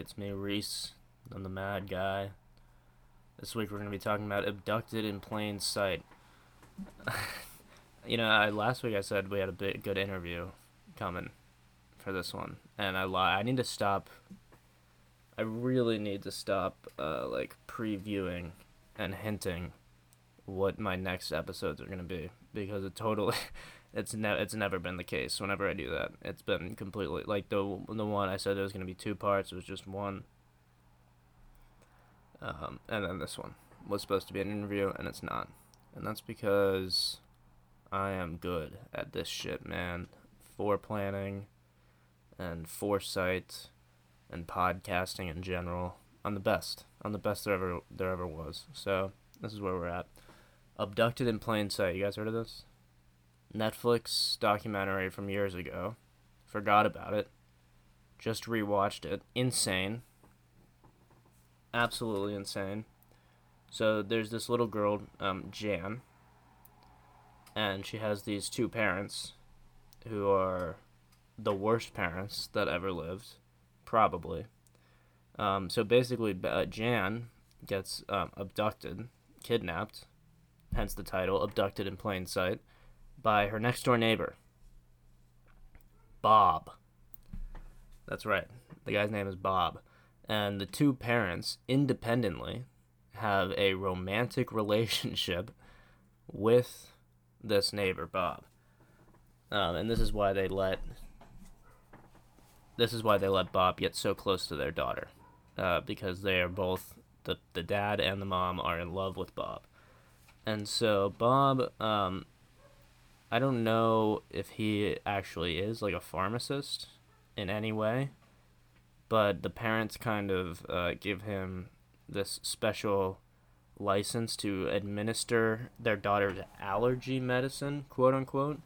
It's me, Reese. I'm the Mad Guy. This week we're going to be talking about Abducted in Plain Sight. you know, I, last week I said we had a bit good interview coming for this one, and I lie. I need to stop. I really need to stop, uh, like previewing and hinting what my next episodes are going to be because it totally it's ne- it's never been the case whenever I do that. It's been completely like the the one I said it was going to be two parts, it was just one. Um, and then this one was supposed to be an interview and it's not. And that's because I am good at this shit, man. For planning and foresight and podcasting in general. I'm the best. I'm the best there ever there ever was. So this is where we're at. Abducted in Plain Sight. You guys heard of this? Netflix documentary from years ago. Forgot about it. Just rewatched it. Insane. Absolutely insane. So there's this little girl, um, Jan, and she has these two parents who are the worst parents that ever lived, probably. Um, so basically, uh, Jan gets um, abducted, kidnapped, hence the title, Abducted in Plain Sight by her next door neighbor, Bob. That's right. The guy's name is Bob. And the two parents independently have a romantic relationship with this neighbor, Bob. Um, and this is why they let this is why they let Bob get so close to their daughter, uh, because they are both the the dad and the mom are in love with Bob, and so Bob um, I don't know if he actually is like a pharmacist in any way, but the parents kind of uh, give him this special license to administer their daughter's allergy medicine, quote unquote,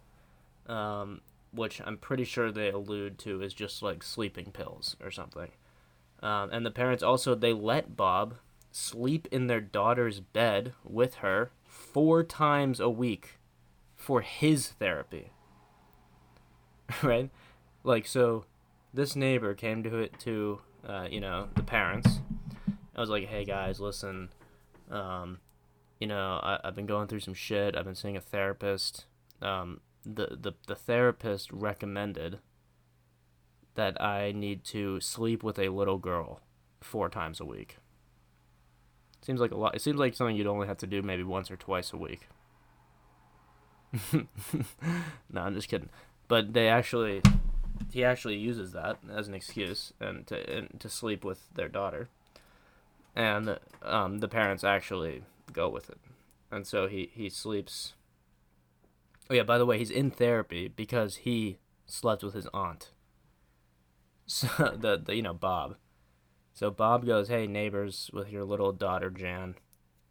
um, which I'm pretty sure they allude to as just like sleeping pills or something. Um, and the parents also they let Bob sleep in their daughter's bed with her four times a week for his therapy. right? Like so this neighbor came to it to uh, you know, the parents. I was like, "Hey guys, listen, um, you know, I, I've been going through some shit. I've been seeing a therapist. Um, the, the the therapist recommended that I need to sleep with a little girl four times a week. Seems like a lot. It seems like something you'd only have to do maybe once or twice a week. no, I'm just kidding. But they actually, he actually uses that as an excuse and to and to sleep with their daughter, and um, the parents actually go with it, and so he he sleeps. Oh yeah, by the way, he's in therapy because he slept with his aunt. So the, the you know Bob, so Bob goes, "Hey neighbors, with your little daughter Jan,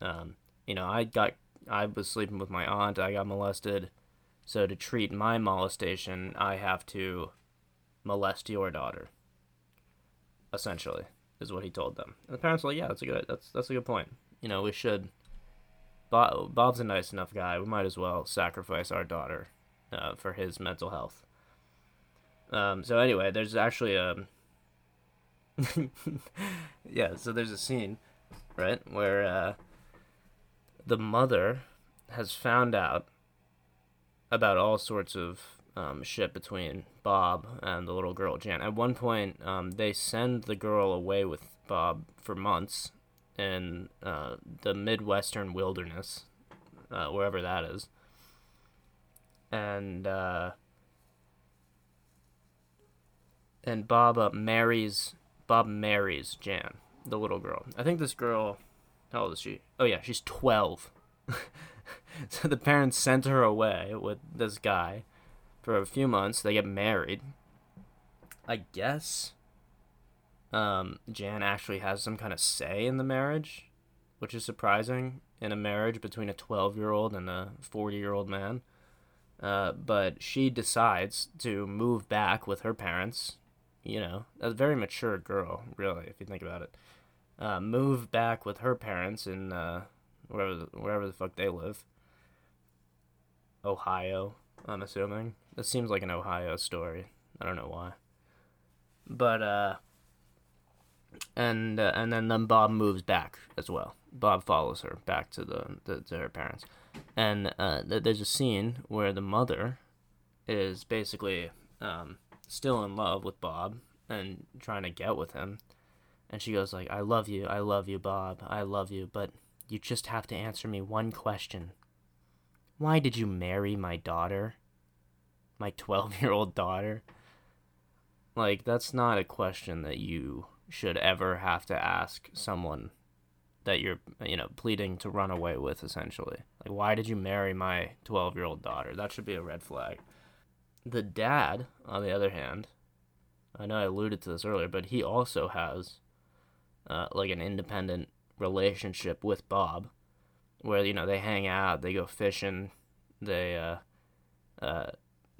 um, you know I got I was sleeping with my aunt. I got molested. So to treat my molestation, I have to molest your daughter. Essentially, is what he told them. And the parents were like, "Yeah, that's a good. That's that's a good point. You know, we should. Bob, Bob's a nice enough guy. We might as well sacrifice our daughter uh, for his mental health." Um, so anyway, there's actually a. yeah, so there's a scene, right, where uh, the mother has found out about all sorts of um, shit between Bob and the little girl Jan. At one point, um, they send the girl away with Bob for months in uh, the Midwestern wilderness, uh, wherever that is. And uh, and Bob uh, marries Bob marries Jan, the little girl. I think this girl how old is she? Oh yeah, she's twelve. so the parents sent her away with this guy for a few months. They get married. I guess um, Jan actually has some kind of say in the marriage, which is surprising in a marriage between a 12 year old and a 40 year old man. Uh, but she decides to move back with her parents. You know, a very mature girl, really, if you think about it uh, move back with her parents in uh, wherever the, wherever the fuck they live. Ohio, I'm assuming. This seems like an Ohio story. I don't know why. But uh, and uh, and then then Bob moves back as well. Bob follows her back to the, the to her parents, and uh, th- there's a scene where the mother is basically um, still in love with Bob and trying to get with him, and she goes like, "I love you, I love you, Bob, I love you, but you just have to answer me one question. Why did you marry my daughter? My 12 year old daughter? Like, that's not a question that you should ever have to ask someone that you're, you know, pleading to run away with, essentially. Like, why did you marry my 12 year old daughter? That should be a red flag. The dad, on the other hand, I know I alluded to this earlier, but he also has, uh, like, an independent relationship with Bob, where, you know, they hang out, they go fishing, they, uh, uh,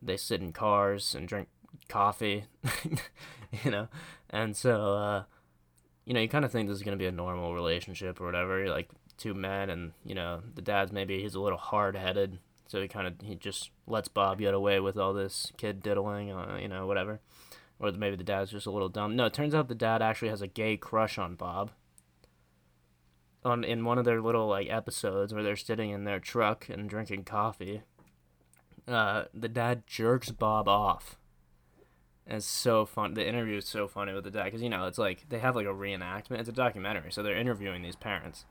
they sit in cars and drink coffee, you know, and so, uh, you know, you kind of think this is to be a normal relationship or whatever, like two men, and you know, the dad's maybe he's a little hard headed, so he kind of he just lets Bob get away with all this kid diddling, uh, you know, whatever, or maybe the dad's just a little dumb. No, it turns out the dad actually has a gay crush on Bob. On in one of their little like episodes where they're sitting in their truck and drinking coffee, uh, the dad jerks Bob off and it's so fun. The interview is so funny with the dad because you know it's like they have like a reenactment. It's a documentary, so they're interviewing these parents,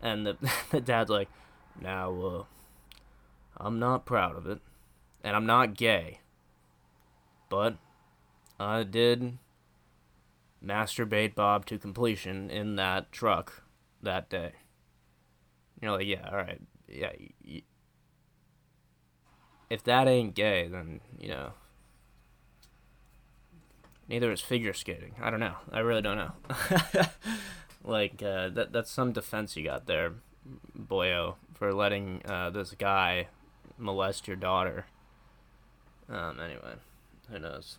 and the the dad's like, "Now, uh, I'm not proud of it, and I'm not gay, but I did masturbate Bob to completion in that truck that day." You're like, "Yeah, all right, yeah." if that ain't gay, then you know Neither is figure skating. I don't know. I really don't know. like uh, that that's some defense you got there, boyo, for letting uh, this guy molest your daughter. Um. Anyway, who knows?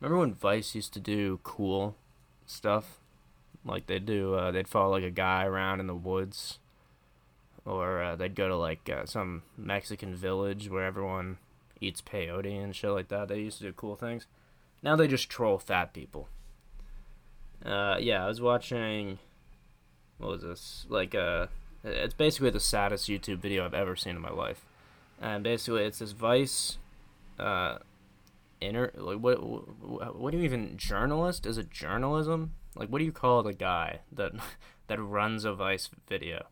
Remember when Vice used to do cool stuff? Like they'd do, uh, they'd follow like a guy around in the woods, or uh, they'd go to like uh, some Mexican village where everyone eats peyote and shit like that. They used to do cool things. Now they just troll fat people. Uh, yeah, I was watching. What was this? Like, uh, it's basically the saddest YouTube video I've ever seen in my life. And basically, it's this Vice, uh, inner like what what do you even journalist? Is it journalism? Like, what do you call the guy that that runs a Vice video?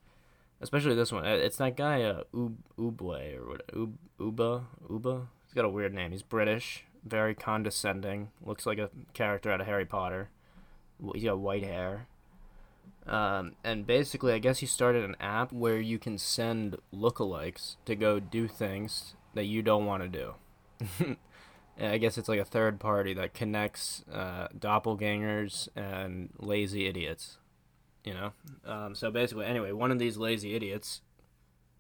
Especially this one. It's that guy, uh, Ub- Ubwe or what? Ub- Uba Uba. He's got a weird name. He's British very condescending. Looks like a character out of Harry Potter. He's got white hair. Um, and basically, I guess he started an app where you can send lookalikes to go do things that you don't want to do. I guess it's like a third party that connects uh, doppelgangers and lazy idiots. You know? Um, so basically, anyway, one of these lazy idiots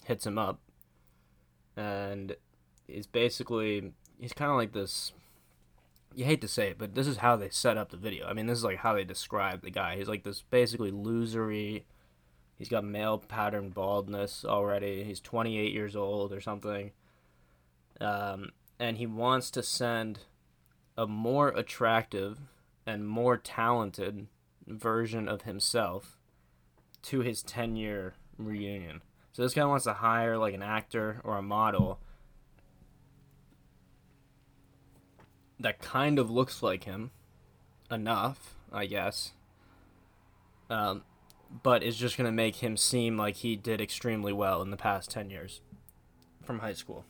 hits him up and is basically he's kind of like this. You hate to say it, but this is how they set up the video. I mean, this is like how they describe the guy. He's like this basically losery. He's got male pattern baldness already. He's 28 years old or something. Um, and he wants to send a more attractive and more talented version of himself to his 10 year reunion. So this guy wants to hire like an actor or a model that kind of looks like him enough, I guess. Um, but is just going to make him seem like he did extremely well in the past 10 years from high school.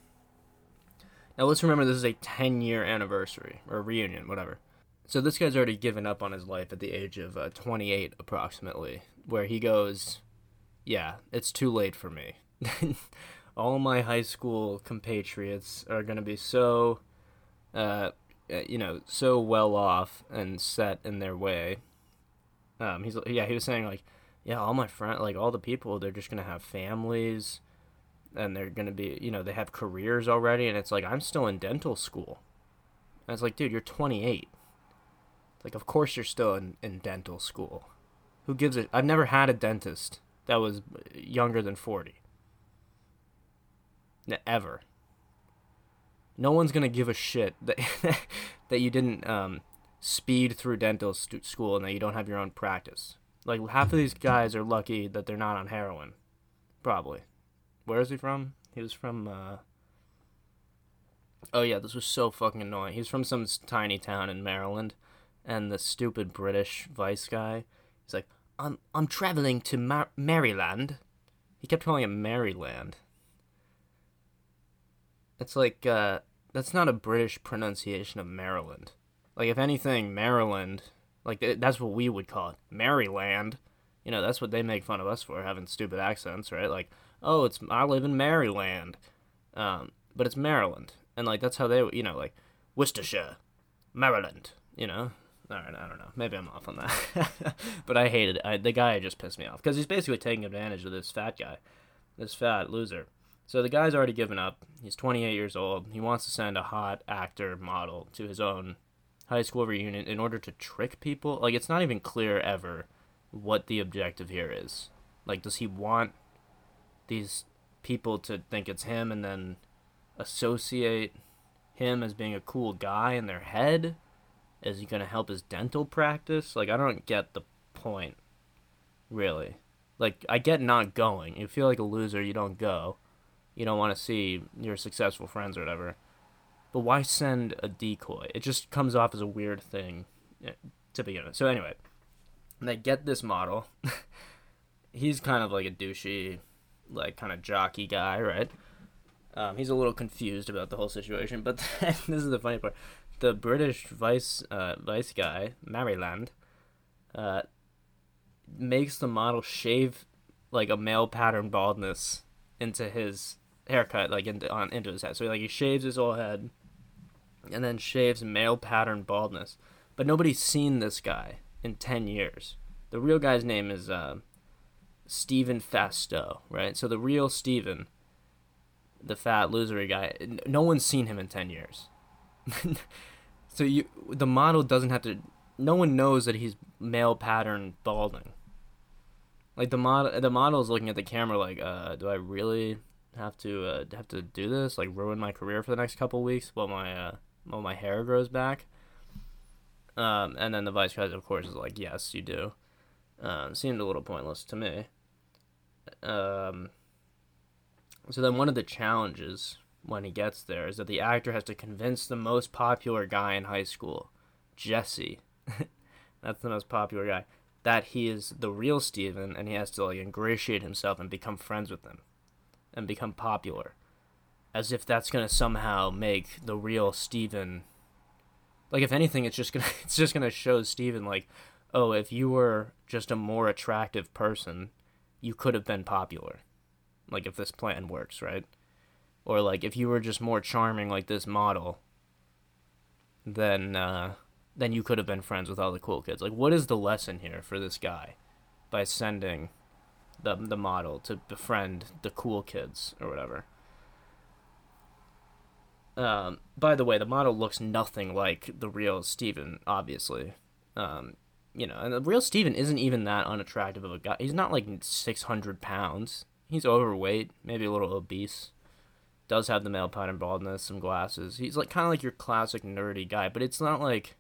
Now let's remember this is a 10 year anniversary or reunion, whatever. So this guy's already given up on his life at the age of uh, 28 approximately, where he goes, "Yeah, it's too late for me. All my high school compatriots are going to be so uh, uh, you know, so well off and set in their way. Um, he's yeah, he was saying like, yeah, all my friend, like all the people, they're just gonna have families, and they're gonna be, you know, they have careers already, and it's like I'm still in dental school. And it's like, dude, you're 28. like, of course you're still in, in dental school. Who gives it? I've never had a dentist that was younger than 40. Ever no one's gonna give a shit that that you didn't um, speed through dental st- school and that you don't have your own practice. Like half of these guys are lucky that they're not on heroin, probably. Where is he from? He was from. Uh... Oh yeah, this was so fucking annoying. He's from some tiny town in Maryland, and the stupid British vice guy. He's like, "I'm I'm traveling to Mar- Maryland." He kept calling it Maryland. It's like uh, that's not a British pronunciation of Maryland. Like if anything, Maryland, like that's what we would call it, Maryland. You know, that's what they make fun of us for having stupid accents, right? Like, oh, it's I live in Maryland, um, but it's Maryland, and like that's how they, you know, like Worcestershire, Maryland. You know, all right, I don't know. Maybe I'm off on that, but I hated it. I, the guy just pissed me off because he's basically taking advantage of this fat guy, this fat loser. So the guy's already given up. He's 28 years old. He wants to send a hot actor model to his own high school reunion in order to trick people. Like it's not even clear ever what the objective here is. Like does he want these people to think it's him and then associate him as being a cool guy in their head? Is he going to help his dental practice? Like I don't get the point really. Like I get not going. You feel like a loser, you don't go you don't want to see your successful friends or whatever. But why send a decoy? It just comes off as a weird thing eh, to begin with. So anyway, they get this model. he's kind of like a douchey, like kind of jockey guy, right? Um, he's a little confused about the whole situation, but then, this is the funny part. The British vice uh, vice guy, Maryland, uh, makes the model shave like a male pattern baldness into his haircut like into on into his head. So like he shaves his whole head, and then shaves male pattern baldness. But nobody's seen this guy in ten years. The real guy's name is uh, Stephen Fastow, right? So the real Stephen, the fat losery guy, no one's seen him in ten years. so you the model doesn't have to. No one knows that he's male pattern balding. Like the model, the model is looking at the camera like, uh, do I really have to uh, have to do this, like ruin my career for the next couple weeks while my uh, while my hair grows back. Um, and then the vice president, of course, is like, "Yes, you do." Uh, seemed a little pointless to me. Um, so then, one of the challenges when he gets there is that the actor has to convince the most popular guy in high school, Jesse. That's the most popular guy. That he is the real Steven, and he has to like ingratiate himself and become friends with him and become popular. As if that's gonna somehow make the real Steven like if anything it's just gonna it's just gonna show Steven like, oh, if you were just a more attractive person, you could have been popular. Like if this plan works, right? Or like if you were just more charming like this model, then uh then you could have been friends with all the cool kids. Like what is the lesson here for this guy by sending the the model to befriend the cool kids or whatever. Um, by the way, the model looks nothing like the real Steven, obviously. Um, you know, and the real Steven isn't even that unattractive of a guy. He's not like 600 pounds. He's overweight, maybe a little obese. Does have the male pattern baldness, some glasses. He's like kind of like your classic nerdy guy, but it's not like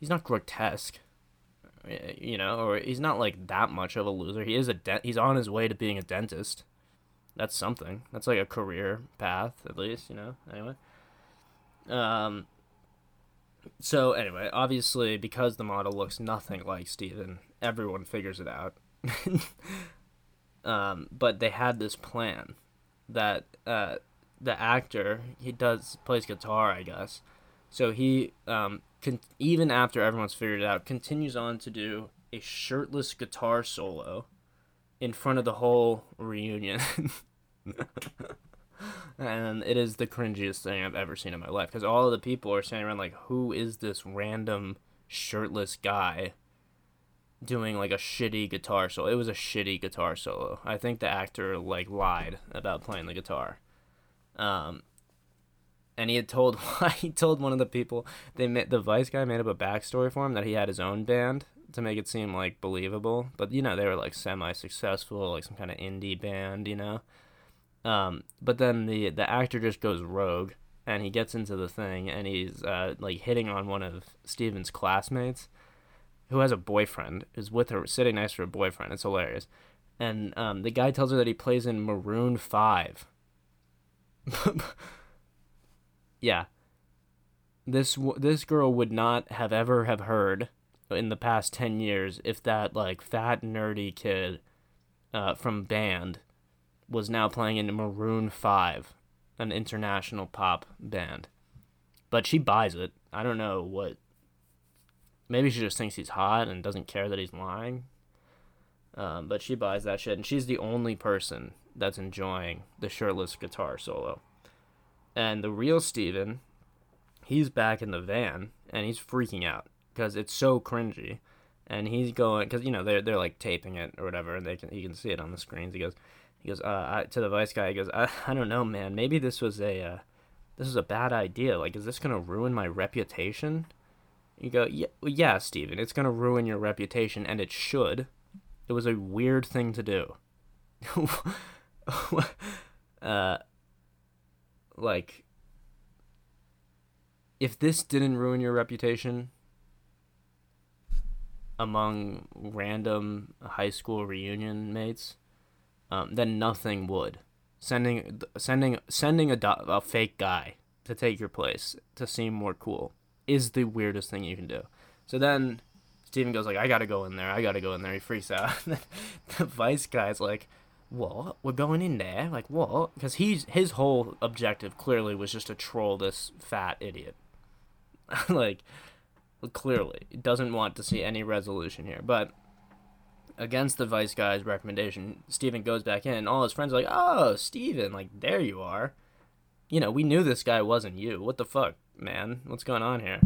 he's not grotesque you know, or he's not like that much of a loser. He is a de- he's on his way to being a dentist. That's something. That's like a career path at least, you know. Anyway. Um so anyway, obviously because the model looks nothing like Steven, everyone figures it out. um but they had this plan that uh the actor, he does plays guitar, I guess. So he um con- even after everyone's figured it out, continues on to do a shirtless guitar solo in front of the whole reunion. and it is the cringiest thing I've ever seen in my life because all of the people are standing around like, who is this random shirtless guy doing like a shitty guitar solo? It was a shitty guitar solo. I think the actor like lied about playing the guitar. Um, and he had told he told one of the people they met the vice guy made up a backstory for him that he had his own band to make it seem like believable but you know they were like semi successful like some kind of indie band you know um, but then the the actor just goes rogue and he gets into the thing and he's uh, like hitting on one of Steven's classmates who has a boyfriend is with her sitting next to her boyfriend. It's hilarious. And um, the guy tells her that he plays in Maroon 5 yeah. This this girl would not have ever have heard in the past 10 years if that like fat nerdy kid uh, from band was now playing in Maroon 5 an international pop band. But she buys it. I don't know what. Maybe she just thinks he's hot and doesn't care that he's lying. Um, but she buys that shit, and she's the only person that's enjoying the shirtless guitar solo. And the real Steven, he's back in the van, and he's freaking out because it's so cringy. And he's going, because, you know, they're, they're like taping it or whatever, and they can, you can see it on the screens. He goes, he goes, uh, I, to the vice guy, he goes, I, I don't know, man. Maybe this was a, uh, this is a bad idea. Like, is this gonna ruin my reputation? You go, yeah, yeah, Steven, it's gonna ruin your reputation, and it should. It was a weird thing to do. uh, like, if this didn't ruin your reputation among random high school reunion mates, um, then nothing would. Sending sending sending a, do- a fake guy to take your place to seem more cool is the weirdest thing you can do. So then Steven goes like, I gotta go in there. I gotta go in there. He freaks out. the vice guy's like, what? We're going in there? Like what? Because he's his whole objective clearly was just to troll this fat idiot. like clearly, doesn't want to see any resolution here. But against the vice guy's recommendation, Steven goes back in, and all his friends are like, "Oh, Steven, like there you are." You know, we knew this guy wasn't you. What the fuck, man? What's going on here?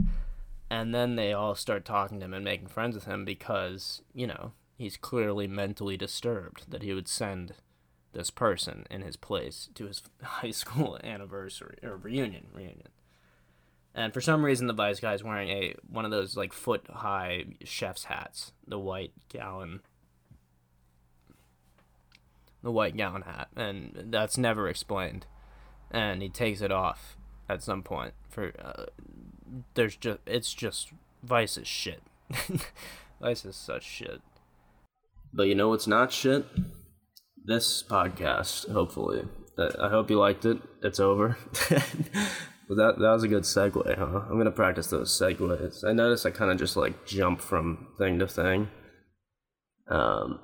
And then they all start talking to him and making friends with him because, you know, he's clearly mentally disturbed that he would send this person in his place to his high school anniversary or reunion reunion. And for some reason, the vice guy is wearing a one of those like foot high chef's hats, the white gallon the white gown hat, and that's never explained. And he takes it off at some point. For uh, there's just it's just Vice is shit. Vice is such shit. But you know what's not shit? This podcast, hopefully. I hope you liked it. It's over. well, that that was a good segue, huh? I'm gonna practice those segues. I noticed I kind of just like jump from thing to thing. Um,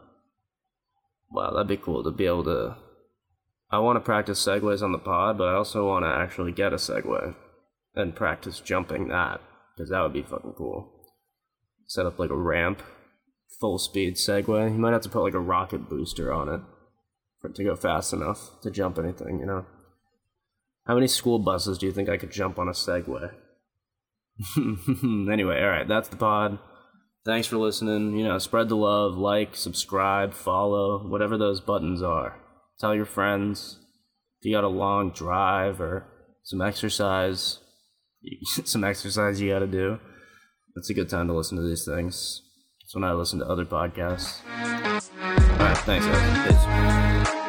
wow, that'd be cool to be able to. I want to practice segues on the pod, but I also want to actually get a Segway and practice jumping that because that would be fucking cool. Set up like a ramp, full speed Segway. You might have to put like a rocket booster on it for it to go fast enough to jump anything. You know. How many school buses do you think I could jump on a Segway? anyway, all right, that's the pod. Thanks for listening. You know, spread the love, like, subscribe, follow, whatever those buttons are. Tell your friends. If you got a long drive or some exercise, some exercise you got to do, it's a good time to listen to these things. It's when I listen to other podcasts. All right, thanks, guys. Peace.